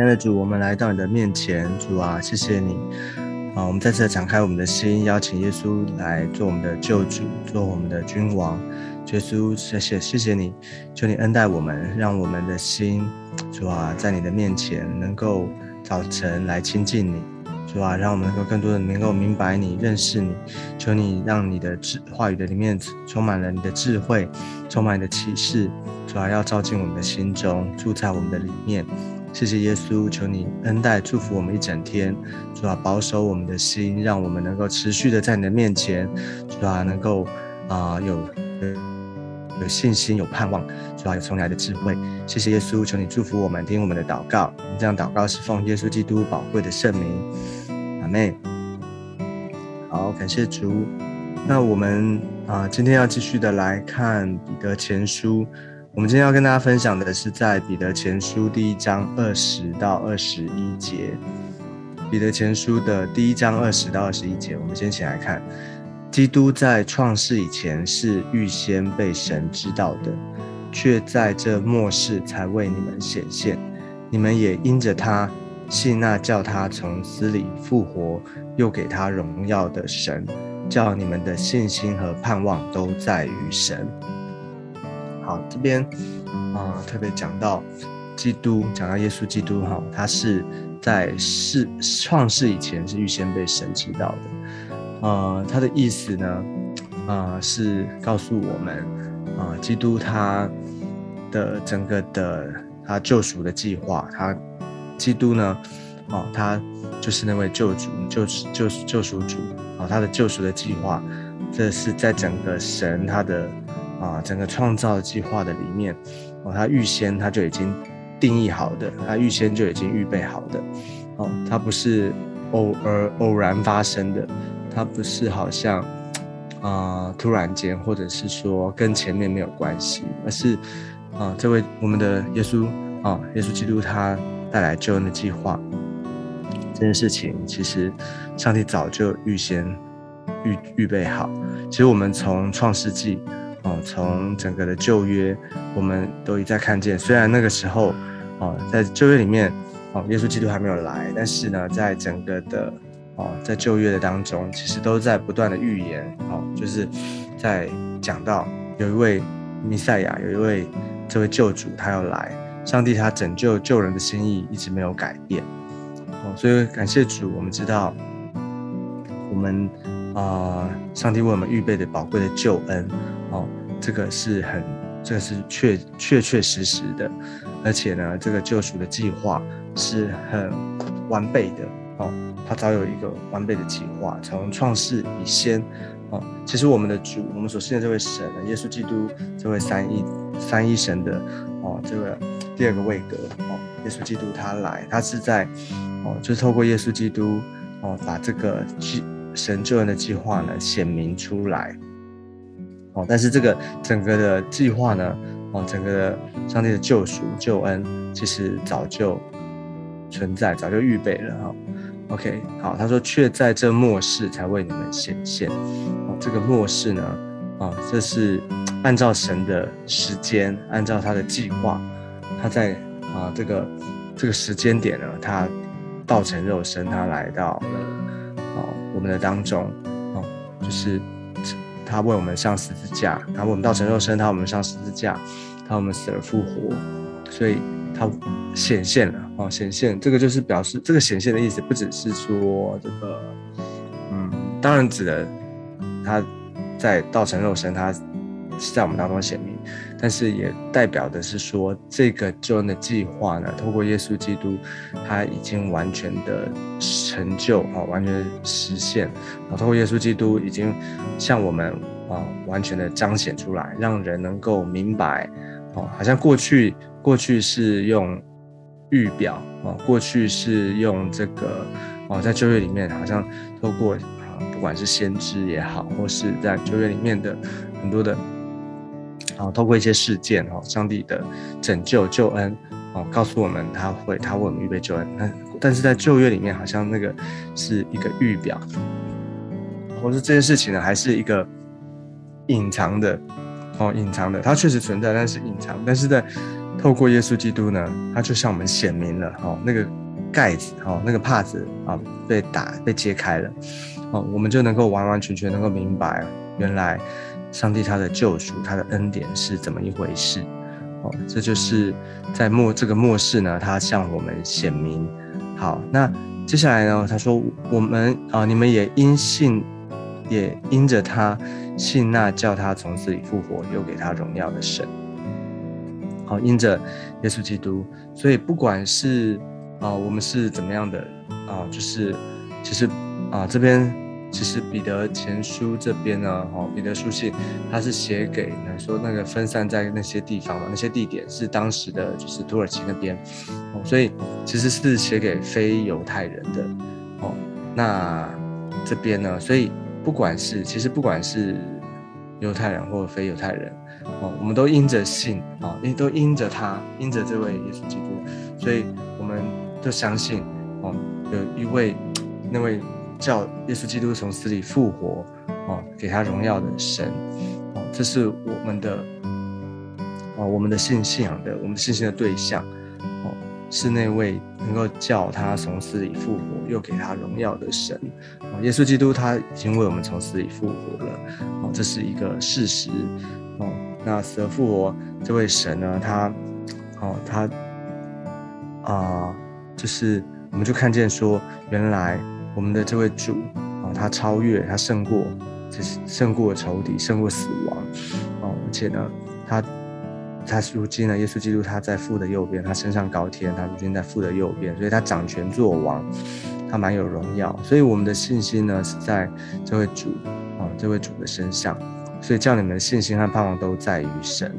亲爱的主，我们来到你的面前，主啊，谢谢你啊！我们再次敞开我们的心，邀请耶稣来做我们的救主，做我们的君王。耶稣，谢谢，谢谢你，求你恩待我们，让我们的心，主啊，在你的面前能够早晨来亲近你，主啊，让我们能够更多的能够明白你、认识你。求你让你的智话语的里面充满了你的智慧，充满你的启示，主啊，要照进我们的心中，住在我们的里面。谢谢耶稣，求你恩待祝福我们一整天，主啊，保守我们的心，让我们能够持续的在你的面前，主啊，能够啊有有信心、有盼望，主啊，有从来的智慧。谢谢耶稣，求你祝福我们，听我们的祷告。我们这样祷告是奉耶稣基督宝贵的圣名，阿妹。好，感谢主。那我们啊，今天要继续的来看彼得前书。我们今天要跟大家分享的是在彼得前书第一章二十到二十一节。彼得前书的第一章二十到二十一节，我们先一起来看：基督在创世以前是预先被神知道的，却在这末世才为你们显现。你们也因着他信那叫他从死里复活，又给他荣耀的神，叫你们的信心和盼望都在于神。好，这边啊特别讲到基督，讲到耶稣基督哈，他是在世创世以前是预先被神知道的。呃，他的意思呢，啊是告诉我们啊，基督他的整个的他救赎的计划，他基督呢，哦，他就是那位救主，救救救赎主，哦，他的救赎的计划，这是在整个神他的。啊，整个创造计划的里面，哦，他预先他就已经定义好的，他预先就已经预备好的，哦，他不是偶尔偶然发生的，他不是好像啊突然间，或者是说跟前面没有关系，而是啊这位我们的耶稣啊，耶稣基督他带来救恩的计划，这件事情其实上帝早就预先预预备好，其实我们从创世纪。哦，从整个的旧约，我们都一再看见，虽然那个时候，哦，在旧约里面，哦，耶稣基督还没有来，但是呢，在整个的，哦，在旧约的当中，其实都在不断的预言，哦，就是在讲到有一位弥赛亚，有一位这位救主他要来，上帝他拯救救人的心意一直没有改变，哦，所以感谢主，我们知道，我们啊，上帝为我们预备的宝贵的救恩。这个是很，这个是确确确实实的，而且呢，这个救赎的计划是很完备的。哦，他早有一个完备的计划，从创世以先，哦，其实我们的主，我们所信的这位神，耶稣基督，这位三一三一神的，哦，这个第二个位格，哦，耶稣基督他来，他是在，哦，就是透过耶稣基督，哦，把这个计神救恩的计划呢显明出来。但是这个整个的计划呢，哦，整个上帝的救赎救恩其实早就存在，早就预备了哈。OK，好，他说却在这末世才为你们显现。哦，这个末世呢，啊，这是按照神的时间，按照他的计划，他在啊这个这个时间点呢，他道成肉身，他来到了啊我们的当中，哦，就是。他为我们上十字架，他为我们道成肉身，他为我们上十字架，他为我们死而复活，所以他显现了哦，显现这个就是表示这个显现的意思，不只是说这个，嗯，当然指的他在道成肉身，他是在我们当中显。但是也代表的是说，这个救恩的计划呢，透过耶稣基督，他已经完全的成就啊，完全实现啊。透过耶稣基督，已经向我们啊完全的彰显出来，让人能够明白哦。好像过去过去是用预表啊，过去是用这个哦，在旧约里面，好像透过啊，不管是先知也好，或是在旧约里面的很多的。啊，透过一些事件，哦，上帝的拯救救恩，哦，告诉我们他会他为我们预备救恩。那 但是在旧约里面，好像那个是一个预表，或是这件事情呢，还是一个隐藏的，哦，隐藏的，它确实存在，但是隐藏。但是在透过耶稣基督呢，他就向我们显明了哦，那个盖子哦，那个帕子啊被打被揭开了，哦，我们就能够完完全全能够明白，原来上帝他的救赎他的恩典是怎么一回事，哦，这就是在末这个末世呢，他向我们显明。好，那接下来呢，他说我们啊，你们也因信，也因着他信那叫他从死里复活又给他荣耀的神。好，因着耶稣基督，所以不管是啊，我们是怎么样的啊，就是其实啊，这边其实彼得前书这边呢，哦，彼得书信，他是写给呢说那个分散在那些地方嘛，那些地点是当时的就是土耳其那边，哦，所以其实是写给非犹太人的，哦，那这边呢，所以不管是其实不管是犹太人或非犹太人。哦，我们都因着信啊，因都因着他，因着这位耶稣基督，所以我们都相信哦，有一位那位叫耶稣基督从死里复活哦，给他荣耀的神哦，这是我们的哦，我们的信信仰的，我们信心的对象哦，是那位能够叫他从死里复活又给他荣耀的神哦，耶稣基督他已经为我们从死里复活了哦，这是一个事实哦。那死而复活这位神呢？他，哦，他，啊，就是我们就看见说，原来我们的这位主，啊，他超越，他胜过，就是胜过仇敌，胜过死亡，哦，而且呢，他，他如今呢，耶稣基督他在父的右边，他升上高天，他如今在父的右边，所以他掌权作王，他蛮有荣耀，所以我们的信心呢是在这位主，啊，这位主的身上。所以叫你们的信心和盼望都在于神，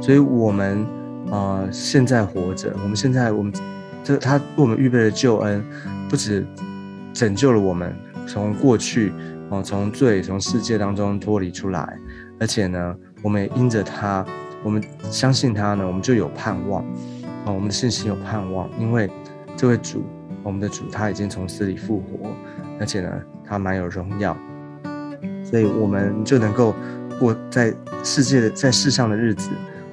所以我们啊现在活着，我们现在我们这他为我们预备的救恩，不止拯救了我们从过去哦从罪从世界当中脱离出来，而且呢，我们也因着他，我们相信他呢，我们就有盼望啊，我们的信心有盼望，因为这位主，我们的主他已经从死里复活，而且呢，他蛮有荣耀，所以我们就能够。过在世界的在世上的日子，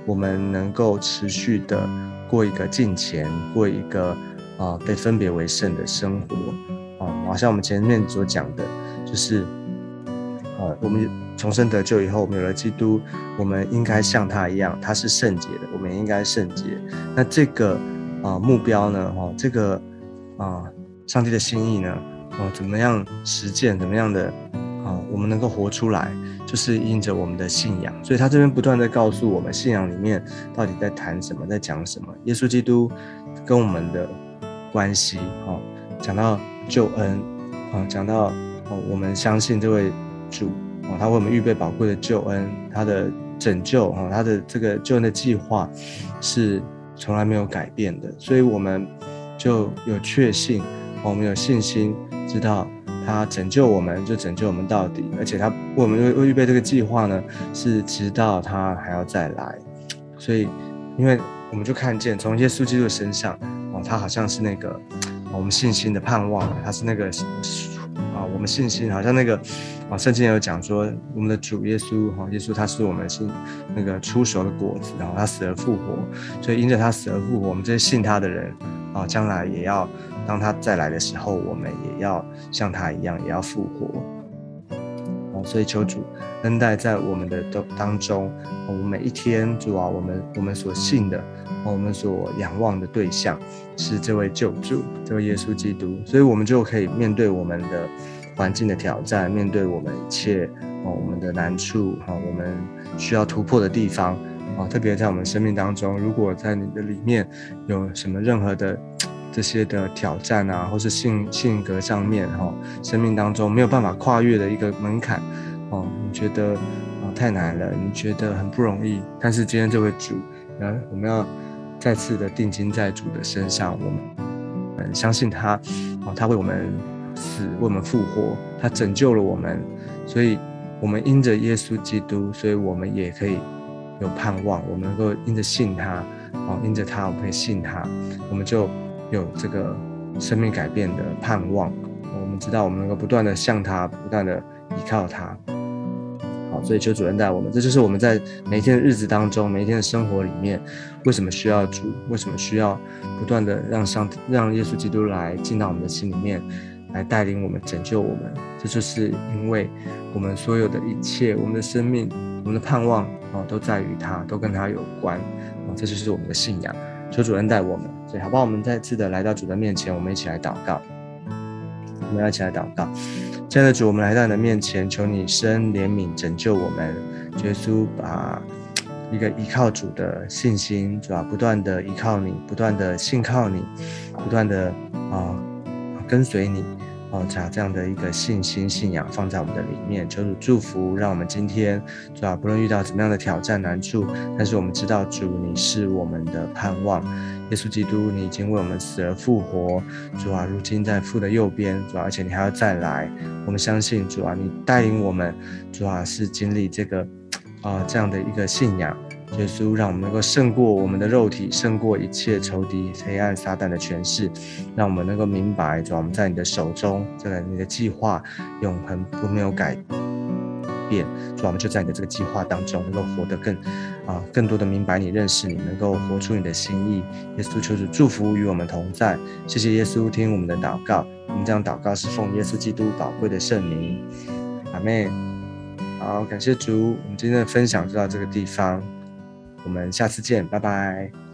我们能够持续的过一个敬虔，过一个啊被分别为圣的生活啊，好像我们前面所讲的，就是啊，我们重生得救以后，我们有了基督，我们应该像他一样，他是圣洁的，我们应该圣洁。那这个啊目标呢，哈，这个啊上帝的心意呢，哦，怎么样实践，怎么样的啊，我们能够活出来。就是因着我们的信仰，所以他这边不断的告诉我们，信仰里面到底在谈什么，在讲什么。耶稣基督跟我们的关系，哦，讲到救恩，啊，讲到哦，我们相信这位主，哦，他为我们预备宝贵的救恩，他的拯救，哈，他的这个救恩的计划是从来没有改变的，所以我们就有确信，我们有信心，知道。他拯救我们，就拯救我们到底，而且他为我们为预备这个计划呢，是直到他还要再来。所以，因为我们就看见从耶稣基督身上，哦，他好像是那个我们信心的盼望，他是那个啊，我们信心好像那个啊，圣经有讲说，我们的主耶稣哈，耶稣他是我们信那个出熟的果子，然后他死而复活，所以因着他死而复活，我们这些信他的人啊，将来也要。当他再来的时候，我们也要像他一样，也要复活。所以求主恩待在我们的当当中。我们每一天，主啊，我们我们所信的，我们所仰望的对象是这位救主，这位耶稣基督。所以，我们就可以面对我们的环境的挑战，面对我们一切哦，我们的难处哈，我们需要突破的地方啊。特别在我们生命当中，如果在你的里面有什么任何的。这些的挑战啊，或是性性格上面哈，生命当中没有办法跨越的一个门槛哦，你觉得啊太难了，你觉得很不容易。但是今天这位主，呃，我们要再次的定睛在主的身上，我们相信他哦，他为我们死，为我们复活，他拯救了我们，所以我们因着耶稣基督，所以我们也可以有盼望，我们能够因着信他哦，因着他，我们可以信他，我们就。有这个生命改变的盼望，我们知道我们能够不断的向他，不断的依靠他。好，所以求主恩待我们，这就是我们在每一天的日子当中，每一天的生活里面，为什么需要主？为什么需要不断的让上让耶稣基督来进到我们的心里面，来带领我们、拯救我们？这就是因为我们所有的一切，我们的生命、我们的盼望啊，都在于他，都跟他有关啊，这就是我们的信仰。求主恩待我们，所以好不好？我们再次的来到主的面前，我们一起来祷告。我们要一起来祷告，亲爱的主，我们来到你的面前，求你生怜悯，拯救我们。耶稣把一个依靠主的信心，主要不断的依靠你，不断的信靠你，不断的啊跟随你。哦，把这样的一个信心、信仰放在我们的里面，求主祝福，让我们今天主啊，不论遇到怎么样的挑战难处，但是我们知道主你是我们的盼望，耶稣基督你已经为我们死而复活，主啊，如今在父的右边，主啊，而且你还要再来，我们相信主啊，你带领我们，主啊，是经历这个啊这样的一个信仰。耶稣让我们能够胜过我们的肉体，胜过一切仇敌、黑暗、撒旦的权势，让我们能够明白，主，我们在你的手中，这个你的计划永恒不没有改变，主，我们就在你的这个计划当中，能够活得更啊，更多的明白你、认识你，能够活出你的心意。耶稣求主祝福与我们同在，谢谢耶稣听我们的祷告，我们这样祷告是奉耶稣基督宝贵的圣名，阿妹。好，感谢主，我们今天的分享就到这个地方。我们下次见，拜拜。